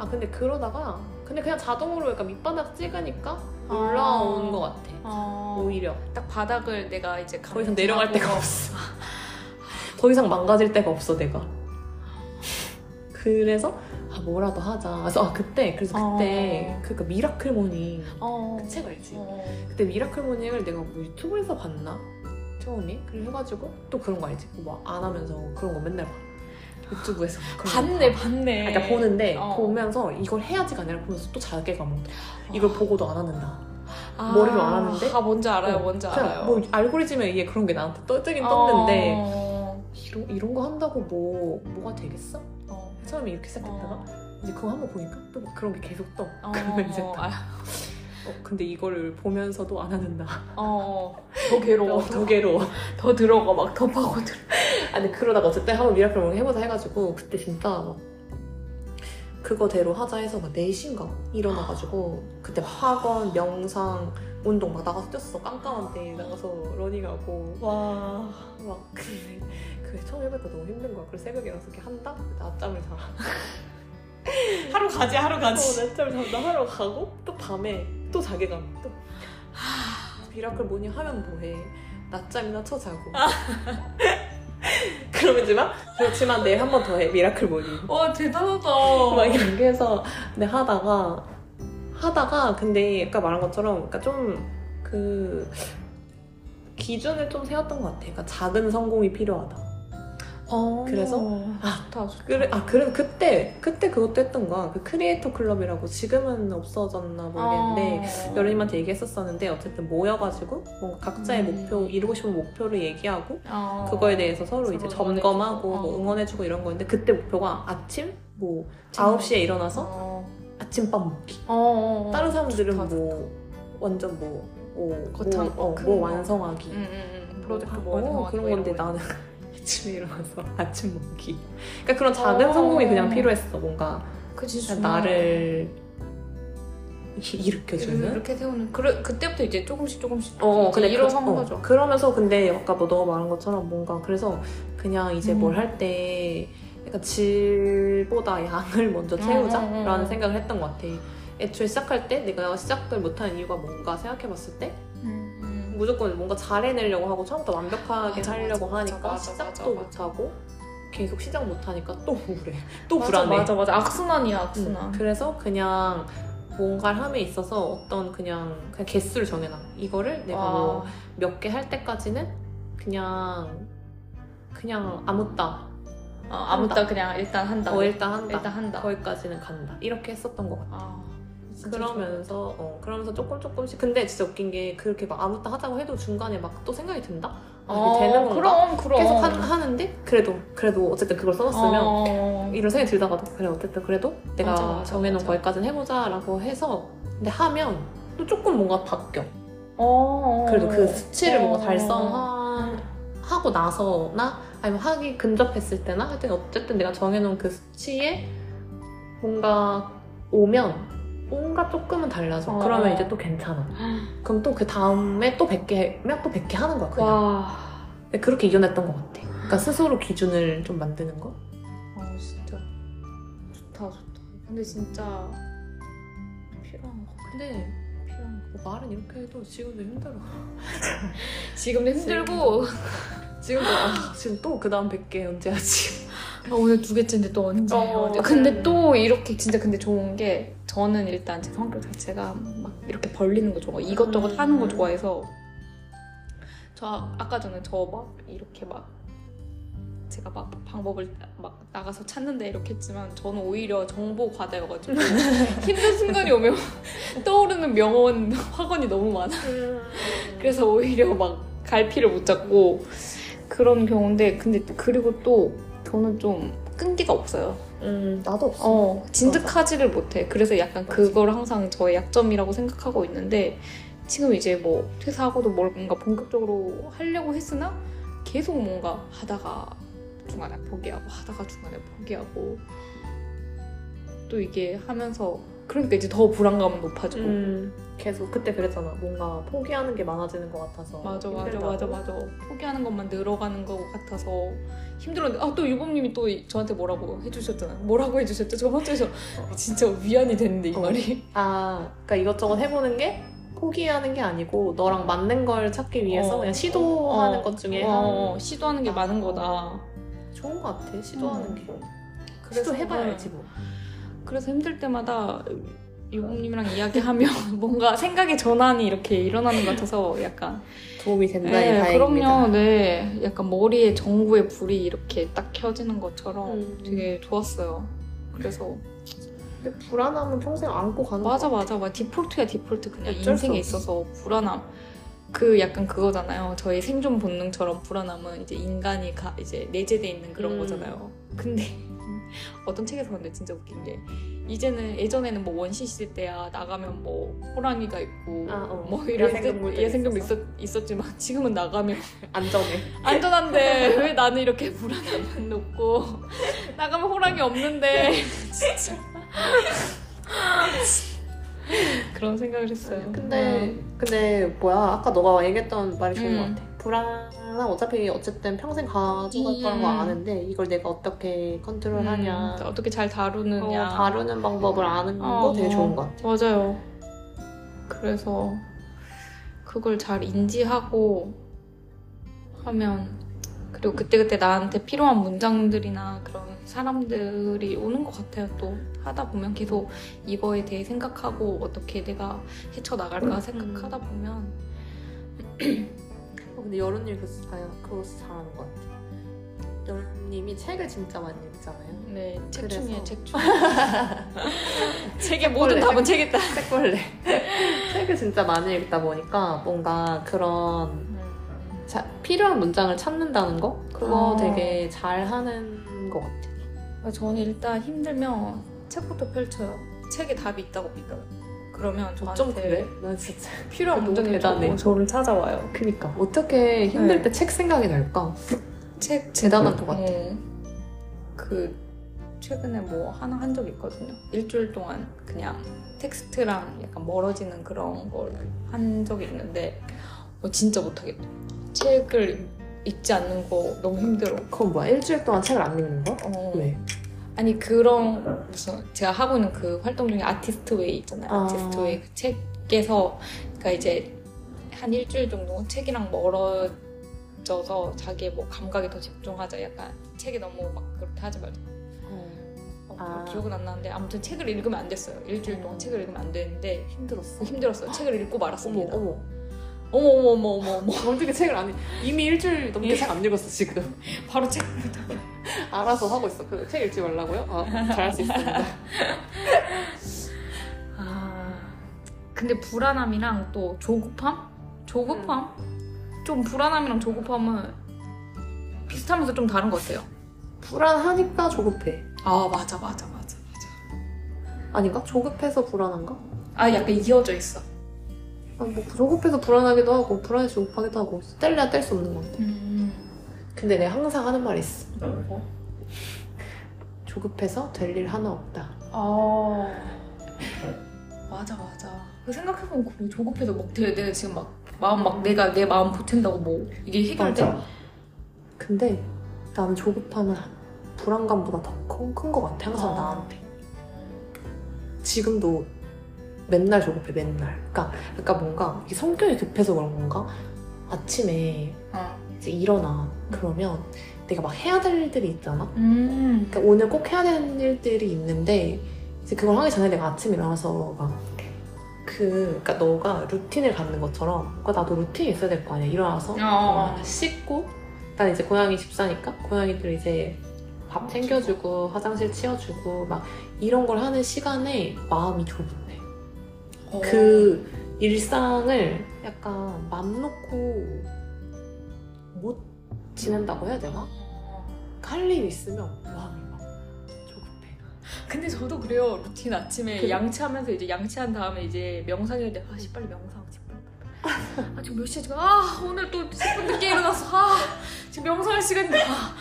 아 근데 그러다가 근데 그냥 자동으로 약간 밑바닥 찍으니까 올라온 아. 것 같아. 어. 오히려 딱 바닥을 내가 이제 더 이상 내려갈 데가 없어. 더 이상 망가질 데가 없어 내가. 그래서 아 뭐라도 하자. 그래서 아 그때 그래서 그때 어. 그러니까 miracle morning 어. 그 책 알지? 어. 그때 miracle morning을 내가 뭐 유튜브에서 봤나 처음에 그래 해가지고 또 그런 거 알지? 뭐 안 하면서 그런 거 맨날 봐. 유튜브에서 봤네 봐. 봤네. 아, 그러니까 보는데 어. 보면서 이걸 해야지가 아니라 보면서 또 자괴감 온다. 이걸 보고도 안 하는다. 아. 머리로 안 하는데? 아 뭔지 알아요 어, 뭔지 알아요. 뭐 알고리즘에 의해 그런 게 나한테 떠뜨긴 떴는데 어. 이런, 이런 거 한다고 뭐 뭐가 되겠어? 어. 처음에 이렇게 시작했다가 어. 이제 그거 한번 보니까 또막 그런 게 계속 떠. 어. 그러면 이제 딱, 아, 어, 근데 이거를 보면서도 안 하는다. 어. 더 괴로워. 어, 더 괴로워. 더 들어가 막 더 파고들. 아니 그러다가 어쨌든 한번 miracle morning 해보자 해가지고 그때 진짜 막 그거대로 하자 해서 막 4시인가 일어나가지고 그때 막 확언, 명상, 운동 막 나가서 뛰었어. 깜깜한 데 나가서 러닝하고 와 막 근데 그게 처음 해보니까 너무 힘든 거야. 그래서 새벽에 일어나서 이렇게 한다? 낮잠을 자. 하루 가지 하루 어, 낮잠을 잔다 하러 가고 또 밤에 또 자괴감 또. miracle morning 하면 뭐해. 낮잠이나 쳐 자고. 그러면지만 그렇지만 내일 한 번 더 해 miracle morning 와 대단하다. 막 이렇게 해서 근데 하다가 하다가 근데 아까 말한 것처럼 그러니까 좀 그 기준을 좀 세웠던 것 같아. 그러니까 작은 성공이 필요하다 어. 그래서? 아 좋다 좋다. 그래, 아, 그래, 그때, 그때 그것도 했던 거야. 그 크리에이터 클럽이라고 지금은 없어졌나 모르겠는데, 어. 여러님한테 얘기했었었는데, 어쨌든 모여가지고, 뭔가 각자의 음. 목표, 이루고 싶은 목표를 얘기하고, 어. 그거에 대해서 서로, 이제 점검하고, 응원해주고. 뭐 어. 응원해주고 이런 거였는데, 그때 목표가 아침? 뭐, 음. 9시에 일어나서 어. 아침밥 먹기. 어. 어. 다른 사람들은 좋다, 뭐, 완전 뭐, 뭐, 거창, 뭐, 어, 큰뭐 거. 완성하기. 응, 응, 응. 프로젝트 뭐 어, 완성하기 그런 뭐 건데 거. 나는 아침에 일어나서 아침 먹기. 그러니까 그런 작은 어. 성공이 그냥 필요했어. 뭔가 그치 그냥 정말. 나를 일- 일으켜주는. 이렇게 세우는 그래 그때부터 이제 조금씩 조금씩 어, 이제 근데 일어선 그, 어, 거죠. 그러면서 근데 아까 뭐 너가 말한 것처럼 뭔가 그래서 그냥 이제 음. 뭘할때 약간 질보다 양을 먼저 채우자라는 음, 음, 음. 생각을 했던 것 같아. 애초에 시작할 때 내가 시작을 못한 이유가 뭔가 생각해봤을 때 음, 음. 무조건 뭔가 잘해내려고 하고 처음부터 완벽하게 맞아, 하려고 맞아, 하니까 맞아, 시작도. 못하고 계속 시작 못하니까 또 우울해. 또 불안해. 맞아 맞아 악순환이야 음, 악순환. 그래서 그냥 뭔가를 함에 있어서 어떤 그냥 그냥 개수를 정해놔. 이거를 내가 와. 뭐몇 개 할 때까지는 그냥 그냥 아무따 어, 아무튼 그냥 일단 한다. 어 일단 한다. 일단 한다. 거기까지는 간다. 이렇게 했었던 것 같아. 아, 그러면서 어 그러면서 조금 조금씩 근데 진짜 웃긴 게 그렇게 막 아무 따 하자고 해도 중간에 막 또 생각이 든다. 아, 좋아. 이게 되는 어, 건가? 그럼 그럼 계속 하, 하는데 그래도 그래도 어쨌든 그걸 써놨으면 어. 이런 생각이 들다가도 그래 어쨌든 그래도 내가 맞아, 맞아, 정해놓은 맞아. 거기까지는 해보자라고 해서 근데 하면 또 조금 뭔가 바뀌어 어. 그래도 그 수치를 어. 뭔가 달성하고 나서나 아니면 하기 근접했을 때나 하여튼 어쨌든 내가 정해놓은 그 수치에 뭔가 오면 뭔가 조금은 달라져 어. 그러면 이제 또 괜찮아 그럼 또 그 다음에 또 100개면 또 100개 하는 거야 그냥 와. 근데 그렇게 이겨냈던 것 같아 그러니까 스스로 기준을 좀 만드는 거어 진짜 좋다 좋다. 근데 진짜 필요한 거. 근데 필요한 거. 뭐 말은 이렇게 해도 지금도 힘들어 지금도 힘들고 지금도 아, 지금 또 그 다음 100개 언제 하지 아, 오늘 두 개째인데 또 언제? 어, 언제? 근데 또 이렇게 진짜 근데 좋은 게 저는 일단 제 성격 자체가 막 이렇게 벌리는 거 좋아. 이것저것 음. 하는 거 좋아해서 저 아- 아까 전에 저 막 이렇게 막 제가 막 방법을 막 나가서 찾는데 이렇게 했지만 저는 오히려 정보 과다여가지고 힘든 순간이 오면 떠오르는 명언 학원이 너무 많아. 그래서 오히려 막 갈피를 못 잡고 그런 경우인데 근데 그리고 또 저는 좀 끈기가 없어요. 음 나도 없어. 어, 진득하지를 못해. 그래서 약간 맞아. 그걸 항상 저의 약점이라고 생각하고 있는데 지금 이제 뭐 퇴사하고도 뭔가 본격적으로 하려고 했으나 계속 뭔가 하다가 중간에 포기하고 하다가 중간에 포기하고 또 이게 하면서 그러니까 이제 더 불안감은 높아지고 음 계속 그때 그랬잖아. 뭔가 포기하는 게 많아지는 것 같아서. 맞아 맞아 힘들다고. 맞아 맞아 포기하는 것만 늘어가는 것 같아서 힘들었는데 아 또 유범님이 또 저한테 뭐라고 해주셨잖아요 뭐라고 해주셨죠 저번 주에서 진짜 위안이 됐는데 이 어. 말이 아, 그러니까 이것저것 해보는 게 포기하는 게 아니고 너랑 맞는 걸 찾기 위해서 어. 그냥 시도하는 어, 것 중에 어, 한 시도하는 게 많은 거다 좋은 것 같아. 시도하는 음. 게. 그래서 시도해봐야 알지 뭐. 그래서 힘들 때마다 유범님이랑 이야기하면 뭔가 생각의 전환이 이렇게 일어나는 것 같아서 약간 도움이 된다니 네, 다행입니다. 그럼요. 네. 약간 머리에 전구의 불이 이렇게 딱 켜지는 것처럼 음. 되게 좋았어요. 그래서 근데 불안함은 평생 안고 가는 맞아 거 맞아 맞아. 디폴트야 디폴트. 그냥 인생에. 있어서 불안함. 그 약간 그거잖아요. 저희 생존 본능처럼 불안함은 이제 인간이 가, 이제 내재돼 있는 그런 음. 거잖아요. 근데 어떤 책에서 근데 진짜 웃긴 게 이제는 예전에는 뭐 원시 시대 때야 나가면 뭐 호랑이가 있고 아, 어. 뭐 이런 예생동물. 있었, 있었지만 지금은 나가면 안전해. 안전한데 왜 나는 이렇게 불안함은 높고 나가면 호랑이 없는데 진짜 그런 생각을 했어요. 근데 근데 뭐야 아까 너가 얘기했던 말이 좋은 음. 것 같아. 불안 은 어차피 어쨌든 평생 가져갈 음. 거란 거 아는데 이걸 내가 어떻게 컨트롤하냐, 음, 어떻게 잘 다루느냐. 어, 다루는 방법을 아는 어, 거 되게 어. 좋은 것 같아. 맞아요. 그래서 그걸 잘 인지하고 하면 그리고 그때그때 나한테 필요한 문장들이나 그런 사람들이 오는 것 같아요. 또 하다 보면 계속 이거에 대해 생각하고 어떻게 내가 헤쳐나갈까 생각하다 보면 어, 근데 여론님 그거 잘- 그거 잘하는 것 같아. 여론님이 책을 진짜 많이 읽잖아요. 네, 책 그래서. 중에 책 중. 책의 모든 답은 책 있다. 책벌레. 책을 진짜 많이 읽다 보니까 뭔가 그런 자- 필요한 문장을 찾는다는 거 그거 어. 되게 잘하는 것 같아. 저는 일단 힘들면 책부터 펼쳐요. 책에 답이 있다고 믿어요. 그러면 좀 저한테 그래? 난 진짜 필요한 너무 문장이 대단해. 대단해. 저를 찾아와요. 그니까 어떻게 힘들 네. 때책 생각이 날까? 책 대단한 것 같아. 어, 그 최근에 뭐 하나 한 적이 있거든요. 일주일 동안 그냥 텍스트랑 약간 멀어지는 그런 걸 한 적이 있는데 어, 진짜 못하겠다. 책을 읽지 않는 거 너무 힘들어. 그건 뭐야? 일주일 동안 책을 안 읽는 거? 어, 왜? 아니 그런 무슨 제가 하고 있는 그 활동 중에 Artist Way 있잖아요. 아. Artist Way 그 책에서 그러니까 이제 한 일주일 정도 책이랑 멀어져서 자기의 뭐 감각에 더 집중하자. 약간 책에 너무 막 그렇게 하지 말자. 어, 아. 기억은 안 나는데 아무튼 책을 읽으면 안 됐어요. 일주일 동안 음. 책을 읽으면 안 되는데 힘들었어. 힘들었어요. 책을 읽고 말았습니다. 어머 어머. 어머 어머 어머 어머. 어떻게 책을 안 읽? 이미 일주일 넘게 예. 책안 읽었어 지금. 바로 책. 알아서 하고 있어. 그 책 읽지 말라고요? 아, 잘할 수 있습니다. 아 근데 불안함이랑 또 조급함? 조급함? 좀 불안함이랑 조급함은 비슷하면서 좀 다른 것 같아요. 불안하니까 조급해. 아 맞아 맞아 맞아 맞아. 아닌가? 조급해서 불안한가? 아 약간 이어져 있어. 아, 뭐 조급해서 불안하기도 하고 불안해서 조급하기도 하고 뗄래야 뗄 수 없는 것 같아. 음. 근데 내가 항상 하는 말이 있어. 뭐? 조급해서 될 일 하나 없다. 아 맞아 맞아. 그 생각해보면 그래 조급해서 막 내, 내가 지금 막 마음 막 내가 내 마음 보탠다고 뭐 이게 해결돼? 맞아. 근데 나는 조급함은 불안감보다 더 큰 것 같아. 항상 아. 나한테. 지금도 맨날 조급해 맨날. 그러니까, 그러니까 뭔가 이게 성격이 급해서 그런 건가? 아침에 어. 이제 일어나 그러면 내가 막 해야 될 일들이 있잖아. 음. 그러니까 오늘 꼭 해야 되는 일들이 있는데 이제 그걸 하기 전에 내가 아침에 일어나서 막 그 그러니까 너가 루틴을 갖는 것처럼 그러니까 나도 루틴이 있어야 될 거 아니야 일어나서 어. 어, 씻고 난 이제 고양이 집사니까 고양이들 이제 밥 챙겨주고 화장실 치워주고 막 이런 걸 하는 시간에 마음이 좁은데 어. 그 일상을 약간 맘 놓고 못 지낸다고 해야 되나? 할 일이 있으면 마음이 막 조급해. 근데 저도 그래요. 루틴 아침에 그래? 양치하면서 이제 양치한 다음에 이제 명상해야 돼. 아씨 빨리 명상. 아 지금 몇 시야 지금? 아 오늘 또 10분 늦게 일어났어. 아 지금 명상할 시간인데. 아,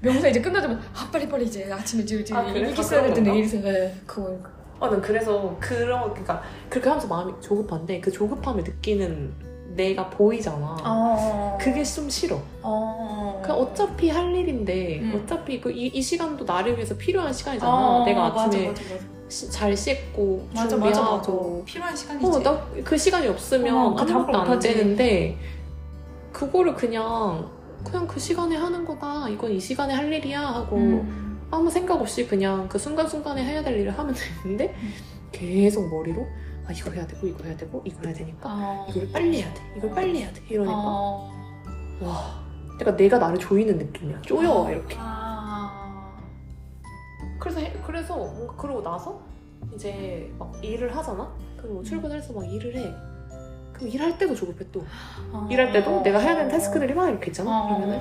명상 이제 끝나자면 아 빨리 빨리 이제 아침에 이제 이제 아, 그래? 일기 아, 써야 될 텐데 건가? 일기 써야 돼. 그거 아, 난 그래서 그런 그러니까 그렇게 하면서 마음이 조급한데 그 조급함을 느끼는 내가 보이잖아. 어. 그게 좀 싫어. 어. 그 어차피 할 일인데 음. 어차피 그 이 이 시간도 나를 위해서 필요한 시간이잖아. 어, 내가 맞아, 아침에 맞아, 맞아. 시- 잘 씻고 맞아 맞아 맞아. 준비하고. 필요한 시간이지. 어, 나 그 시간이 없으면 어, 그 아무것도 안. 되는데 그거를 그냥 그냥 그 시간에 하는 거다. 이건 이 시간에 할 일이야 하고 음. 아무 생각 없이 그냥 그 순간순간에 해야 될 일을 하면 되는데 음. 계속 머리로 아 이거 해야 되고 이거 해야 되고 이거 해야 되니까. 어. 이걸 빨리 해야 돼. 이걸 빨리 해야 돼. 이러니까. 어. 와. 약간 내가 나를 조이는 느낌이야. 쪼여 이렇게. 아. 그래서 해- 그래서 뭔가 그러고 나서 이제 막 일을 하잖아? 그럼 뭐 출근해서 막 일을 해. 그럼 일할 때도 조급해 또. 어. 일할 때도 내가 해야 되는 타스크들이 막 이렇게 있잖아? 어. 그러면은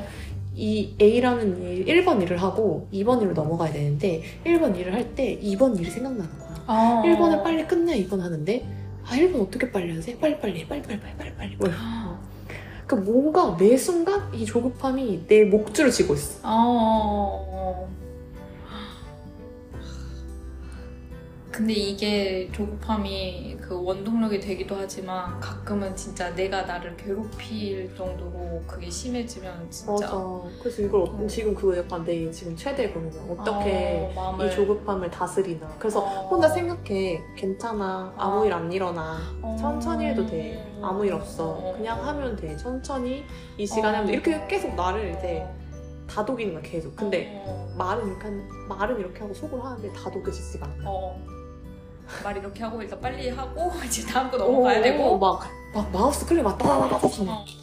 이 A라는 일 1번 일을 하고 2번 일로 넘어가야 되는데 1번 일을 할 때 2번 일이 생각나는 거야 어. 1번을 빨리 끝내 2번 하는데 아 1번 어떻게 빨리 하지? 빨리 빨리 해, 빨리 빨리 빨리 빨리 빨리 뭐그 뭔가 매 순간 이 조급함이 내 목줄을 쥐고 있어 어. 근데 이게 조급함이 그 원동력이 되기도 하지만 가끔은 진짜 내가 나를 괴롭힐 정도로 그게 심해지면 진짜 맞아. 그래서 이걸 어- 음. 지금 그거 약간 내 지금 최대 고민이야. 어떻게 어, 마음을- 이 조급함을 다스리나. 그래서 어. 혼자 생각해. 괜찮아. 아무 어. 일안 일어나. 어. 천천히 해도 돼. 아무 일 없어. 그냥 하면 돼. 천천히 이 시간에 하면 돼. 이렇게 계속 나를 이제 다독이는 거야 계속. 근데 어. 말은 이렇게 한, 말은 이렇게 하고 속으로 하는데 다독여지지가 않아. 어. 말 이렇게 하고 일단 빨리 하고 이제 다음 거 넘어가야 되고 막, 막 마우스 클릭 막 따다다다다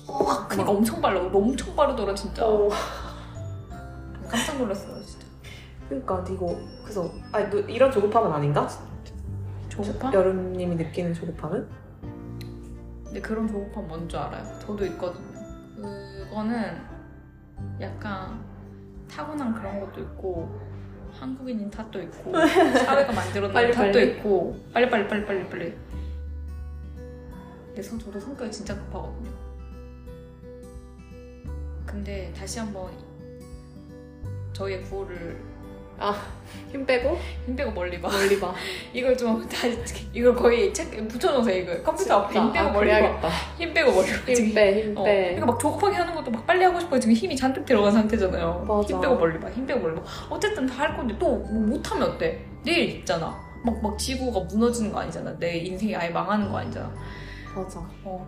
어. 그러니까 엄청 빨라 엄청 빠르더라 진짜 어. 깜짝 놀랐어요 진짜 그러니까 이거 그래서 아니 너 이런 조급함은 아닌가? 조급함? 여름님이 느끼는 조급함은? 근데 그런 조급함 뭔 줄 알아요? 저도 있거든요. 그거는 약간 타고난 그런 것도 있고 한국인인 탓도 있고 사회가 만들어낸 빨리, 탓도 빨리. 있고 빨리 빨리 빨리 빨리 빨리. 근데 성- 저도 성격이 진짜 급하거든요. 근데 다시 한번 저희의 구호를 힘 빼고 힘 빼고 멀리 봐. 멀리 봐. 이걸 좀 다시 이걸 거의 책 붙여놓으세요 이거 컴퓨터 앞에 힘 빼고 아, 멀리 봐. 그래야겠다. 힘 빼고 멀리 봐. 힘 빼, 힘 어, 빼. 그러니까 막 조급하게 하는 것도 막 빨리 하고 싶어 지금 힘이 잔뜩 들어간 상태잖아요. 맞아. 힘 빼고 멀리 봐, 힘 빼고 멀리 봐. 어쨌든 다 할 건데 또뭐 못하면 어때? 내일 있잖아. 막, 막 지구가 무너지는 거 아니잖아. 내 인생이 아예 망하는 거 아니잖아. 맞아. 어.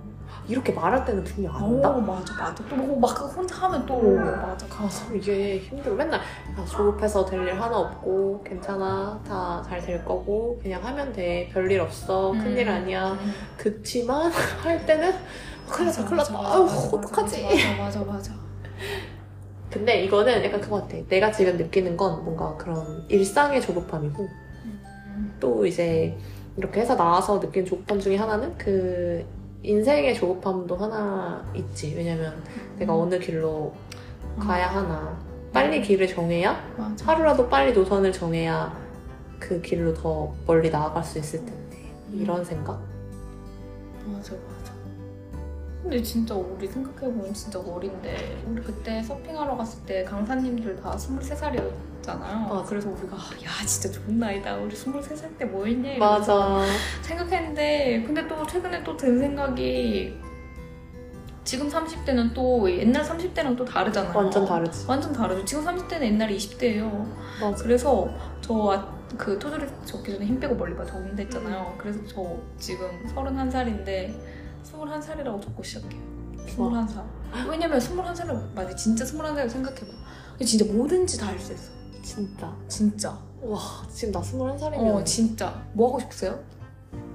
이렇게 말할 때는 분명 안 어, 한다. 맞아, 맞아. 또막 혼자 하면 또 오. 맞아. 가서 이게 힘들어. 맨날 아, 조급해서 될 일 하나 없고 괜찮아. 다 잘 될 거고 그냥 하면 돼. 별일 없어. 음. 큰일 아니야. 그치만 할 때는 큰일 났다. 큰일 났다. 아유 어떡하지? 맞아, 맞아, 맞아. 근데 이거는 약간 그거 같아. 내가 지금 느끼는 건 뭔가 그런 일상의 조급함이고 음. 또 이제 이렇게 해서 나와서 느낀 조급함 중에 하나는 그 인생의 조급함도 하나 있지. 왜냐면 내가 어느 길로 가야 하나. 빨리 길을 정해야 맞아. 하루라도 빨리 노선을 정해야 그 길로 더 멀리 나아갈 수 있을 텐데. 이런 생각? 맞아 맞아 근데 진짜 우리 생각해보면 진짜 어린데 우리 그때 서핑하러 갔을 때 강사님들 다 23살이었잖아요 맞아. 그래서 우리가 아, 야 진짜 좋은 나이다 우리 23살 때 뭐 했냐 맞아. 생각했는데 근데 또 최근에 또 든 생각이 지금 30대는 또 옛날 30대랑 또 다르잖아요 완전 다르지. 완전 다르죠 지금 30대는 옛날 20대예요 맞아. 그래서 저 그 토조리 적기 전에 힘 빼고 멀리 봐 적는다 했잖아요. 그래서 저 지금 31살인데 21살이라고 적고 시작해요. 21살. 왜냐면 21살을 맞아 진짜 21살을 생각해봐. 진짜 뭐든지 다 할 수 있어. 진짜. 진짜. 와, 지금 나 21살이면 어 진짜. 뭐 하고 싶으세요?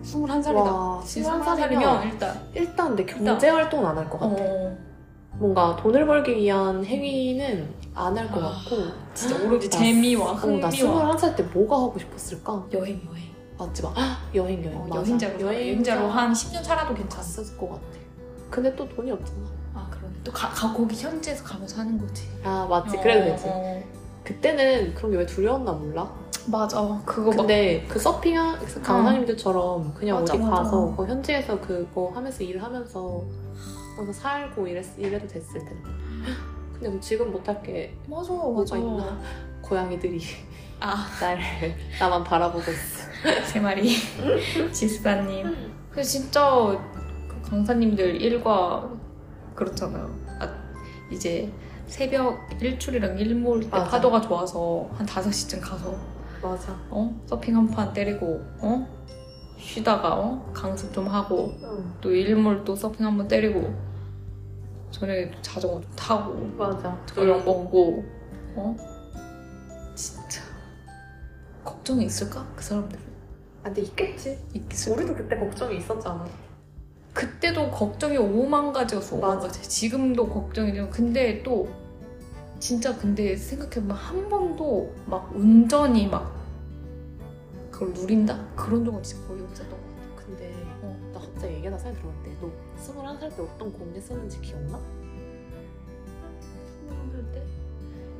21살이다. 와, 21살이면 일단 일단 내 경제 활동은 안 할 것 같아. 어, 뭔가 돈을 벌기 위한 행위는 안 할것 아, 같고. 진짜 오로지 나- 재미와 어, 나 흥미와 21살 때 뭐가 하고 싶었을까? 여행 여행. 맞지 마. 여행 여행. 어, 맞아. 여행자로 여행자로 한 10년 살아도 괜찮아. 갔을 것 같아. 근데 또 돈이 없잖아. 아 그러네. 또 가, 가 거기 현지에서 가면서 하는 거지. 아 맞지. 그래도 어, 되지. 어. 그때는 그런 게 왜 두려웠나 몰라. 맞아. 그거 막 근데 그 서핑한 그 강사님들처럼 그냥 맞아, 어디 맞아. 가서 그 현지에서 그거 하면서 일하면서 거기서 살고 이랬, 이래도 됐을 텐데. 근데 뭐 지금 못할 게 맞아 뭐가 맞아. 있나? 고양이들이 아 날 나만 바라보고 있어. 세 마리 지스타님. 그 진짜 그 강사님들 일과 그렇잖아요. 아, 이제 새벽 일출이랑 일몰 때 맞아. 파도가 좋아서 한 5시쯤 가서 맞아. 어? 서핑 한 판 때리고 어? 쉬다가 어? 강습 좀 하고 응. 또 일몰 또 서핑 한 번 때리고 저녁에 또 자전거 좀 타고 맞아. 저녁 먹고 어? 진짜 걱정이 있을까? 그 사람들 아, 근데 있겠지. 있겠어 우리도 그때 걱정이 있었잖아. 그때도 걱정이 오만 가지였어 오만 맞아. 가지 지금도 걱정이죠 근데 또 진짜 근데 생각해보면 한 번도 막 운전이 막 그걸 누린다? 그런 적은 진짜 거의 없었던 것 같아 근데 어. 나 갑자기 얘기하다 생각이 들었는데 너 21살 때 어떤 공지 썼는지 기억나? 스물 때?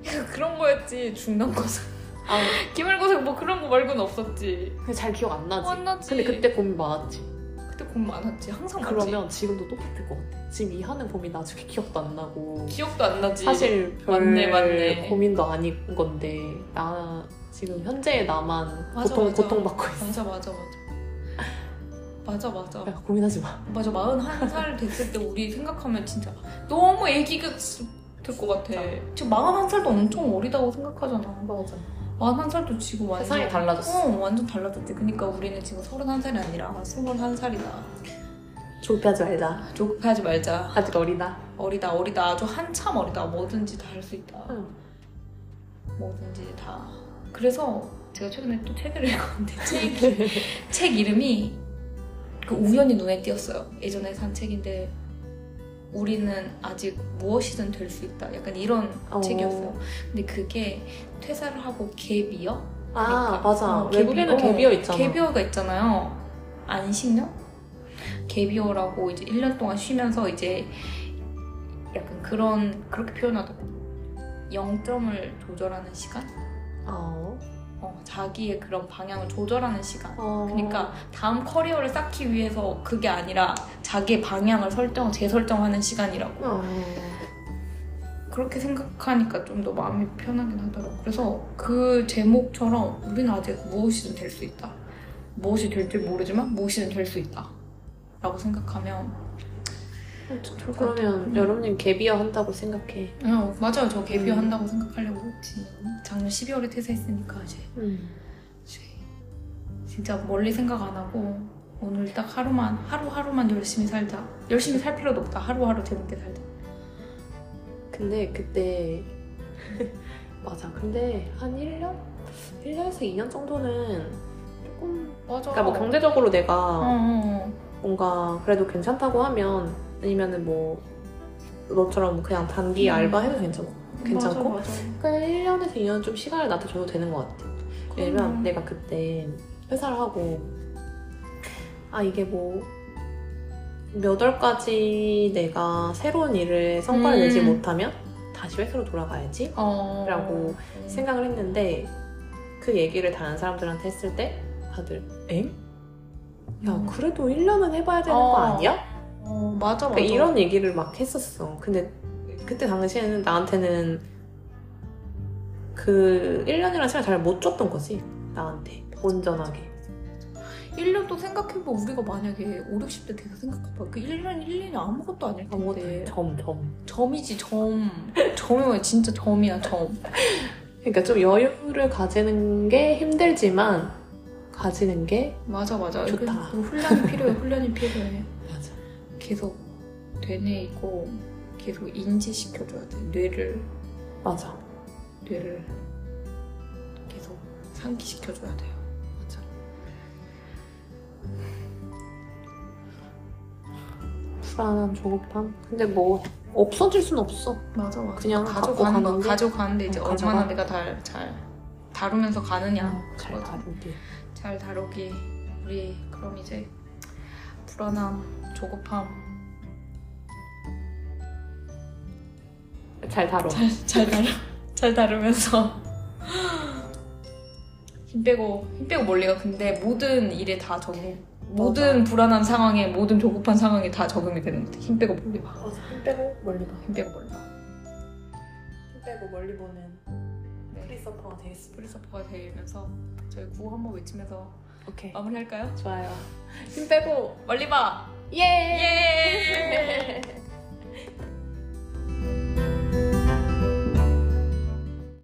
그런 거였지 중간고사 아, 기말고사 뭐 그런 거 말고는 없었지 근데 잘 기억 안 나지? 안 나지 근데 그때 고민 많았지. 그때 고민 많았지 항상 많지 그러면 지금도 똑같을 것 같아. 지금 이 하는 고민 나중에 기억도 안 나고. 기억도 안 나지 사실 별 맞네, 맞네. 고민도 아닌 건데 나 지금 현재의 나만 맞아, 고통 맞아. 고통 받고 있어. 맞아 맞아 맞아 맞아 맞아 야, 고민하지 마. 맞아 41살 됐을 때 우리 생각하면 진짜 너무 애기가 될 것 같아 지금 41살도 엄청 어리다고 생각하잖아 맞아. 41살도 지금 완전 세상이 달라졌어. 어 완전 달라졌지 그러니까 우리는 지금 31살이 아니라 21살이다 조급해하지 말자. 조급하지 말자 아직 어리다. 어리다 어리다 아주 한참 어리다 뭐든지 다 할 수 있다 응. 뭐든지 다 그래서 제가 최근에 또 책을 읽었는데 책, 책 이름이 그 우연히 눈에 띄었어요 예전에 산 책인데 우리는 아직 무엇이든 될 수 있다 약간 이런 어. 책이었어요 근데 그게 퇴사를 하고 갭이어 아 그러니까. 맞아. 어, 외국에는 갭이- 어, 갭이어 있잖아. 갭이어가 있잖아요. 안식년? 갭이어라고 이제 1년 동안 쉬면서 이제 약간 그런 그렇게 표현하더라고. 0점을 조절하는 시간? 어. 어, 자기의 그런 방향을 조절하는 시간. 어. 그러니까 다음 커리어를 쌓기 위해서 그게 아니라 자기의 방향을 설정, 재설정하는 시간이라고. 어. 그렇게 생각하니까 좀 더 마음이 편하긴 하더라고. 그래서 그 제목처럼 우리는 아직 무엇이든 될 수 있다. 무엇이 될지 모르지만 무엇이든 될 수 있다. 라고 생각하면 좋을 것 같아요. 그러면 음. 여러분님 갭이어 한다고 생각해. 어, 맞아요. 저 개비어 음. 한다고 생각하려고 했지. 작년 12월에 퇴사했으니까 이제, 음. 이제 진짜 멀리 생각 안 하고 오늘 딱 하루만 하루하루만 열심히 살자. 열심히 살 필요도 없다. 하루하루 재밌게 살자. 근데 그때 맞아. 근데 한 1년? 1년에서 2년 정도는 조금 맞아. 그러니까 뭐 경제적으로 내가 어, 어, 뭔가 그래도 괜찮다고 하면 아니면은 뭐 너처럼 그냥 단기 음. 알바 해도 괜찮고 어. 괜찮고 맞아, 맞아. 그러니까 1년에서 2년 좀 시간을 나한테 줘도 되는 것 같아. 왜냐면 그럼. 내가 그때 회사를 하고 아 이게 뭐 몇 월까지 내가 새로운 일을 성과를 음. 내지 못하면 다시 회사로 돌아가야지 어. 라고 생각을 했는데 그 얘기를 다른 사람들한테 했을 때 다들 엥? 야 음. 그래도 1년은 해봐야 되는 어. 거 아니야? 어, 맞아, 맞아. 그러니까 이런 얘기를 막 했었어. 근데 그때 당시에는 나한테는 그 1년이라는 시간 잘 못 줬던 거지. 나한테. 온전하게. 1년도 생각해보면 우리가 만약에 5, 60대 돼서 생각해봐. 그 1년, 1년이 아무것도 아닐 텐데. 아니야. 점, 점. 점이지, 점. 점이야, 진짜 점이야, 점. 그러니까 좀 여유를 가지는 게 힘들지만 가지는 게 맞아, 맞아. 좋다. 훈련이 필요해, 훈련이 필요해. 계속 되뇌이고, 계속 인지시켜줘야 돼. 뇌를, 맞아. 뇌를 계속 상기시켜줘야 돼요. 맞아. 불안한 조급함. 근데 뭐 없어질 순 없어. 맞아 맞아. 그냥 가져가는 거 가는데. 가져가는데 이제 어, 얼마나 가져가. 내가 잘, 잘 다루면서 가느냐. 잘 그거지. 다루기. 잘 다루기. 우리 그럼 이제 불안함, 조급함 잘 다뤄. 잘, 잘 다루 잘 다루면서 힘 빼고 힘 빼고 멀리가 근데 모든 일에 다 적용. 모든 불안한 상황에 모든 조급한 상황에 다 적용이 되는 것 같아. 힘 빼고 멀리 봐. 어, 힘 빼고 멀리 봐. 힘 빼고 멀리 봐. 힘 빼고 멀리 보는 네. free surfer가 되겠습니다. free surfer가 되면서 저희 구호 한 번 외치면서 오케이. 마무리할까요? 좋아요. 힘 빼고 멀리 봐. Yay! Yay!